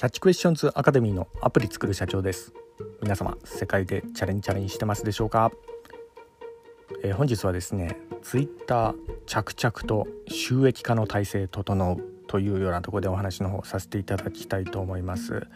キャッチクエスチョンズアカデミーのアプリ作る社長です。皆様世界でチャレンジチャレンジしてますでしょうか、えー、本日はですね Twitter 着々と収益化の体制整うというようなとこでお話の方させていただきたいと思います。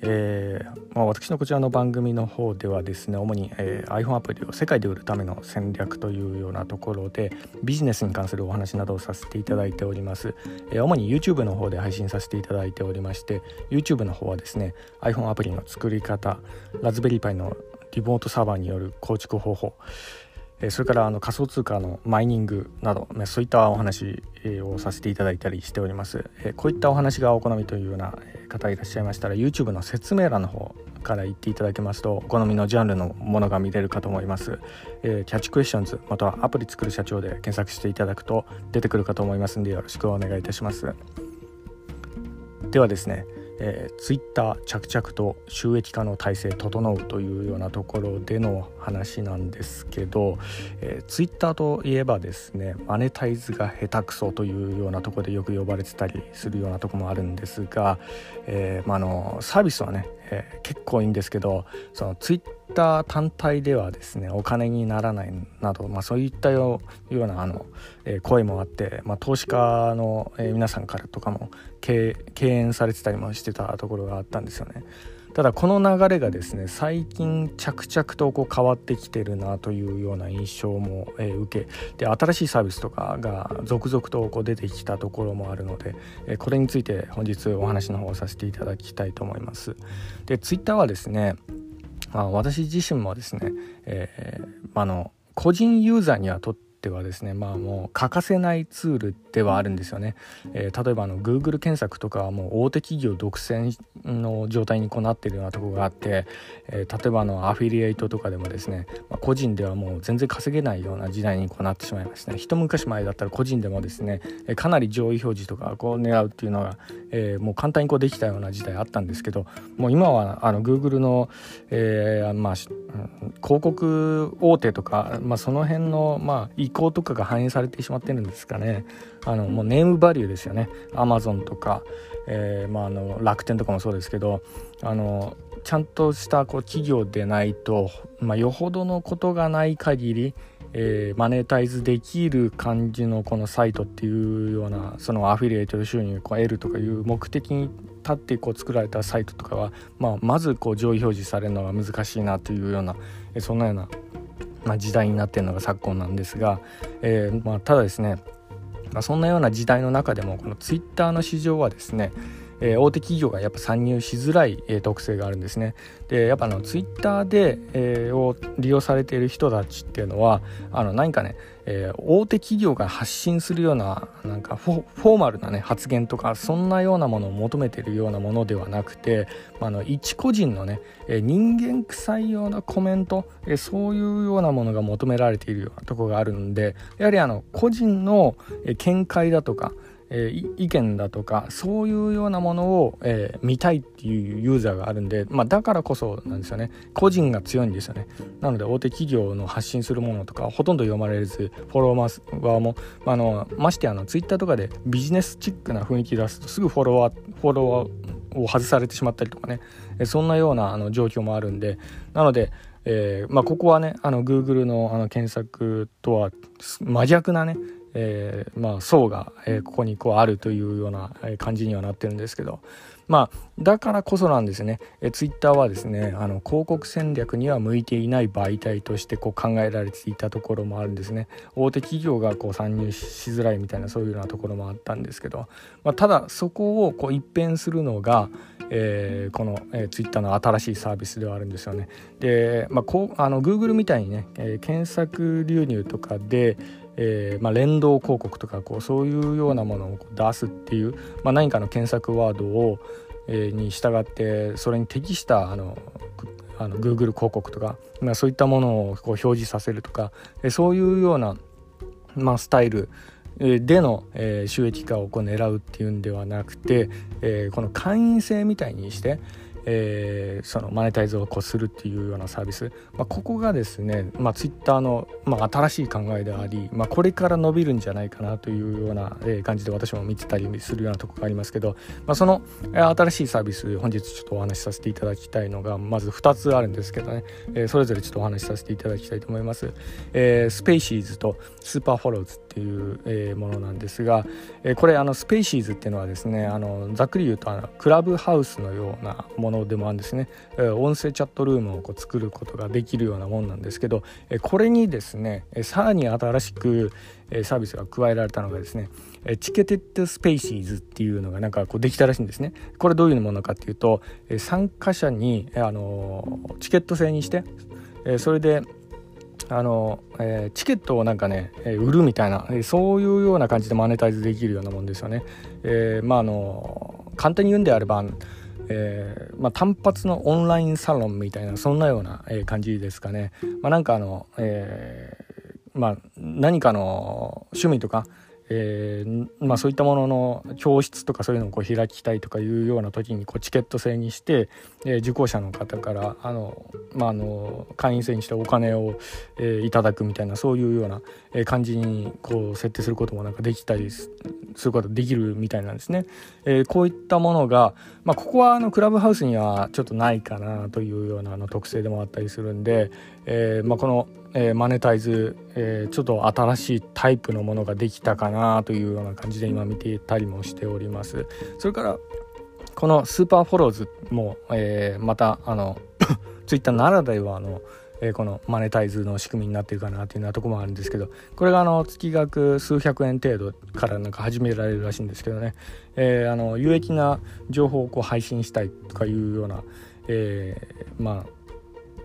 えー、まあ、私のこちらの番組の方ではですね主に、えー、iPhone アプリを世界で売るための戦略というようなところでビジネスに関するお話などをさせていただいております、えー、主に YouTube の方で配信させていただいておりまして YouTube の方はですね iPhone アプリの作り方ラズベリーパイのリモートサーバーによる構築方法それからあの仮想通貨のマイニングなどそういったお話をさせていただいたりしております。こういったお話がお好みというような方いらっしゃいましたら YouTube の説明欄の方から言っていただけますとお好みのジャンルのものが見れるかと思います、えキャッチクエスチョンズまたはアプリ作る社長で検索していただくと出てくるかと思いますのでよろしくお願いいたします。ではですねえー、ツイッター着々と収益化の体制整うというようなところでの話なんですけど、えー、ツイッターといえばですねマネタイズが下手くそというようなとこでよく呼ばれてたりするようなとこもあるんですが、えーまあ、のサービスはね、えー、結構いいんですけどそのツイッターた単体ではですねお金にならないなど、まあ、そういったようなあの、えー、声もあって、まあ、投資家の、えー、皆さんからとかも敬遠されてたりもしてたところがあったんですよね。ただこの流れがですね最近着々とこう変わってきてるなというような印象も、えー、受けで新しいサービスとかが続々とこう出てきたところもあるので、えー、これについて本日お話の方をさせていただきたいと思います。でツイッターはですねまあ、私自身もですね、えー、あの個人ユーザーにはとってはですねまあもう欠かせないツールではあるんですよね、えー、例えばあの Google 検索とかはもう大手企業独占の状態にこうなってるようなところがあって、えー、例えばあのアフィリエイトとかでもですね、まあ、個人ではもう全然稼げないような時代にこうなってしまいましたね。一昔前だったら個人でもですねかなり上位表示とかこう狙うっていうのが、えー、もう簡単にこうできたような時代あったんですけどもう今はあの Google の、えーまあ、広告大手とか、まあ、その辺の、まあ、意向とかが反映されてしまってるんですかね。あのもうネームバリューですよね。アマゾンとか、えーまあ、あの楽天とかもそうですけどあのちゃんとしたこう企業でないと、まあ、よほどのことがない限り、えー、マネタイズできる感じのこのサイトっていうようなそのアフィリエイト収入を得るとかいう目的に立ってこう作られたサイトとかは、まあ、まずこう上位表示されるのが難しいなというようなそんなような、まあ、時代になっているのが昨今なんですが、えーまあ、ただですねまあ、そんなような時代の中でもこのツイッターの市場はですねえー、大手企業がやっぱ参入しづらい、えー、特性があるんですね。でやっぱあのツイッターで、えー、を利用されている人たちっていうのはあの何かね、えー、大手企業が発信するようななんかフォーマルなね発言とかそんなようなものを求めているようなものではなくて、まあ、の一個人のね、え、人間臭いようなコメント、え、そういうようなものが求められているようなとこがあるのでやはりあの個人の見解だとかえー、意見だとかそういうようなものを、えー、見たいっていうユーザーがあるんで、まあ、だからこそなんですよね。個人が強いんですよね。なので大手企業の発信するものとかほとんど読まれずフォロワー側も、あ、のましてあのツイッターとかでビジネスチックな雰囲気出すとすぐフォロワーフォロワーを外されてしまったりとかね。そんなようなあの状況もあるんでなのでえーまあ、ここはねあの Google のあの検索とは真逆なねえー、まあ、層が、えー、ここにこうあるというような感じにはなってるんですけど、まあ、だからこそなんですね、えー、ツイッターはですねあの広告戦略には向いていない媒体としてこう考えられていたところもあるんですね。大手企業がこう参入しづらいみたいなそういうようなところもあったんですけど、まあ、ただそこをこう一変するのが、えー、この、えー、ツイッターの新しいサービスではあるんですよね。で、まあ、こうあの Google みたいにね、えー、検索流入とかで、えーまあ、連動広告とかこうそういうようなものを出すっていう、まあ、何かの検索ワードを、えー、に従ってそれに適したあのあの Google 広告とか、まあ、そういったものをこう表示させるとか、えー、そういうような、ま、スタイルでの、え、収益化をこう狙うっていうんではなくて、え、この会員制みたいにして、えー、そのマネタイズをこうするっていうようなサービス、まあ、ここがですね、まあ、ツイッターの、まあ、新しい考えであり、まあ、これから伸びるんじゃないかなというような感じで私も見てたりするようなところがありますけど、まあ、その新しいサービス本日ちょっとお話しさせていただきたいのがまず2つあるんですけどね、えー、それぞれちょっとお話しさせていただきたいと思います、えー、 Spaces と Super Follows っていう、え、ものなんですが、えー、これあの Spaces っていうのはですねあのざっくり言うとあのクラブハウスのようなものでもあるんですね、えー、音声チャットルームをこう作ることができるようなもんなんですけど、えー、これにですね、えー、さらに新しく、えー、サービスが加えられたのがですね Ticketed Spaces っていうのがなんかこうできたらしいんですね。これどういうものかっていうと参加者にあのチケット制にしてそれであの、えー、チケットをなんかね、え売るみたいな、えそういうような感じでマネタイズできるようなもんですよね。えー、まああの簡単に言うんであれば、えーまあ、単発のオンラインサロンみたいなそんなような、え感じですかね。まあ、なんかあの、えーまあ、何かの趣味とか、えーまあ、そういったものの教室とかそういうのをこう開きたいとかいうような時にこうチケット制にして、えー、受講者の方からあの、まあ、の会員制にしてお金を、えー、いただくみたいなそういうような感じにこう設定することもなんかできたりすることできるみたいなんですね。え、こういったものが、まあ、ここはあのクラブハウスにはちょっとないかなというようなあの特性でもあったりするんで、えまあ、このえー、マネタイズ、えー、ちょっと新しいタイプのものができたかなというような感じで今見ていたりもしております。それからこのスーパーフォローズも、えー、またあの ツイッターならではの、えー、このマネタイズの仕組みになってるかなというようなとこもあるんですけどこれがあの月額数百円程度からなんか始められるらしいんですけどね、えー、あの有益な情報をこう配信したいとかいうような、えー、まあ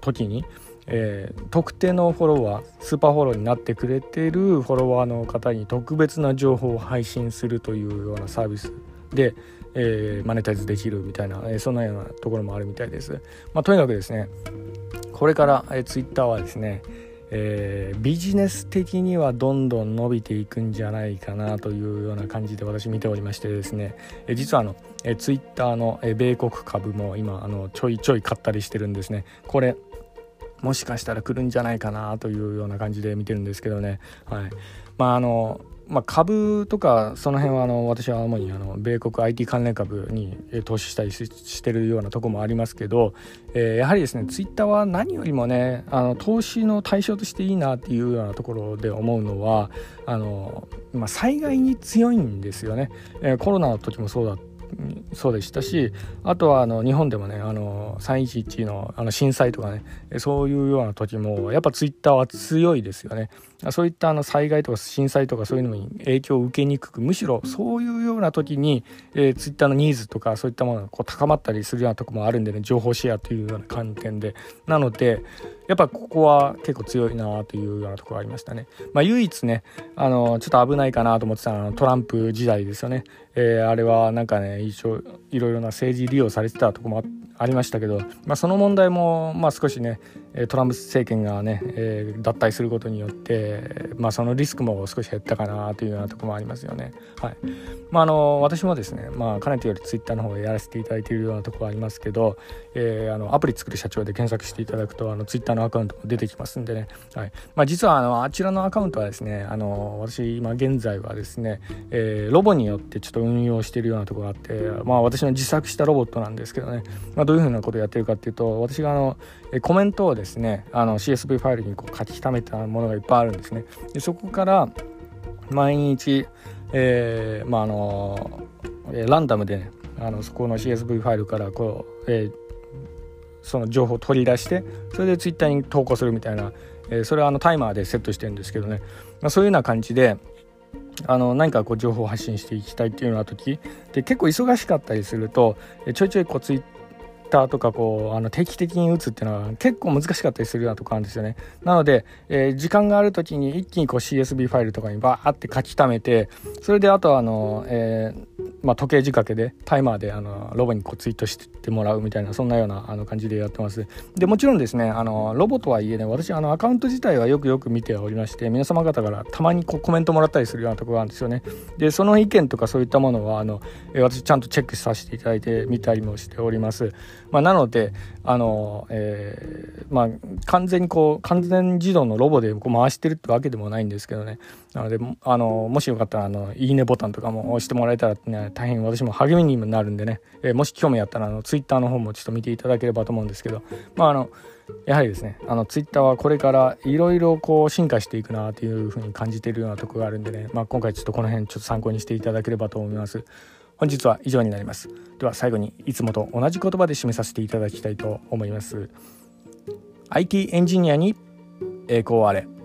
時にえー、特定のフォロワースーパーフォローになってくれてるフォロワーの方に特別な情報を配信するというようなサービスで、えー、マネタイズできるみたいな、えー、そんなようなところもあるみたいです。まあ、とにかくですねこれから、えー、ツイッターはですねえー、ビジネス的にはどんどん伸びていくんじゃないかなというような感じで私見ておりましてですね、えー、実はあの、えー、ツイッターの、えー、米国株も今あのちょいちょい買ったりしてるんですねこれもしかしたら来るんじゃないかなというような感じで見てるんですけどね。はい。まああの、まあ、株とかその辺はあの私は主にあの米国 IT 関連株に投資したりしてるようなとこもありますけど、えー、やはりですねツイッターは何よりもねあの投資の対象としていいなっていうようなところで思うのはあの、まあ、災害に強いんですよね、えー、コロナの時もそうだったそうでしたしあとはあの日本でもねあの311のあの震災とかねそういうような時もやっぱツイッターは強いですよねそういったあの災害とか震災とかそういうのに影響を受けにくくむしろそういうような時に、えー、ツイッターのニーズとかそういったものがこう高まったりするようなとこもあるんでね情報シェアというような観点でなのでやっぱここは結構強いなというようなところがありましたね。まあ、唯一ねあのちょっと危ないかなと思ってたのはトランプ時代ですよね。えー、あれはなんかね一応いろいろな政治利用されてたとこもありましたけど、まあ、その問題も、まあ、少しねトランプ政権がね、えー、脱退することによって、まあ、そのリスクも少し減ったかなというようなところもありますよね。はい。まあ、あの私もですね、まあ、かねてよりツイッターの方でやらせていただいているようなところありますけど、えー、あのアプリ作る社長で検索していただくとあのツイッターのアカウントも出てきますんでね、はい。まあ、実はあのあちらのアカウントはですねあの私今現在はですね、えー、ロボによってちょっと運用しているようなところがあって、まあ、私の自作したロボットなんですけどね、まあ、どういうふうなことをやってるかっていうと私があのコメントをですね。あの CSV ファイルにこう書き溜めたものがいっぱいあるんですね。でそこから毎日、えー、まああのランダムでねあのそこの CSV ファイルからこう、えー、その情報を取り出してそれで Twitter に投稿するみたいな、えー、それはあのタイマーでセットしてるんですけどね、まあ、そういうような感じであの何かこう情報を発信していきたいっていうような時で結構忙しかったりするとちょいちょいこうツイッターとかこうあの定期的に打つっていうのは結構難しかったりするようなとこあるんですよね。なので、えー、時間がある時に一気にこう CSV ファイルとかにバーって書き溜めてそれであとはあの、えーまあ、時計仕掛けでタイマーであのロボにこうツイートしてもらうみたいなそんなようなあの感じでやってます。でもちろんですねあのロボとはいえね私あのアカウント自体はよくよく見ておりまして皆様方からたまにこうコメントもらったりするようなところがあるんですよね。でその意見とかそういったものはあの私ちゃんとチェックさせていただいて見たりもしております、まあ、なのであの、えー、まあ、完全にこう完全自動のロボでこう回してるってわけでもないんですけどね。なのであのもしよかったらあのいいねボタンとかも押してもらえたら、ね、大変私も励みにもなるんでね、えー、もし興味あったらあのツイッターの方もちょっと見ていただければと思うんですけど。まああのやはりですねあのツイッターはこれからいろいろこう進化していくなというふうに感じているようなとこがあるんでね、まあ、今回ちょっとこの辺ちょっと参考にしていただければと思います。本日は以上になります。では最後にいつもと同じ言葉で締めさせていただきたいと思います。IT エンジニアに栄光あれ。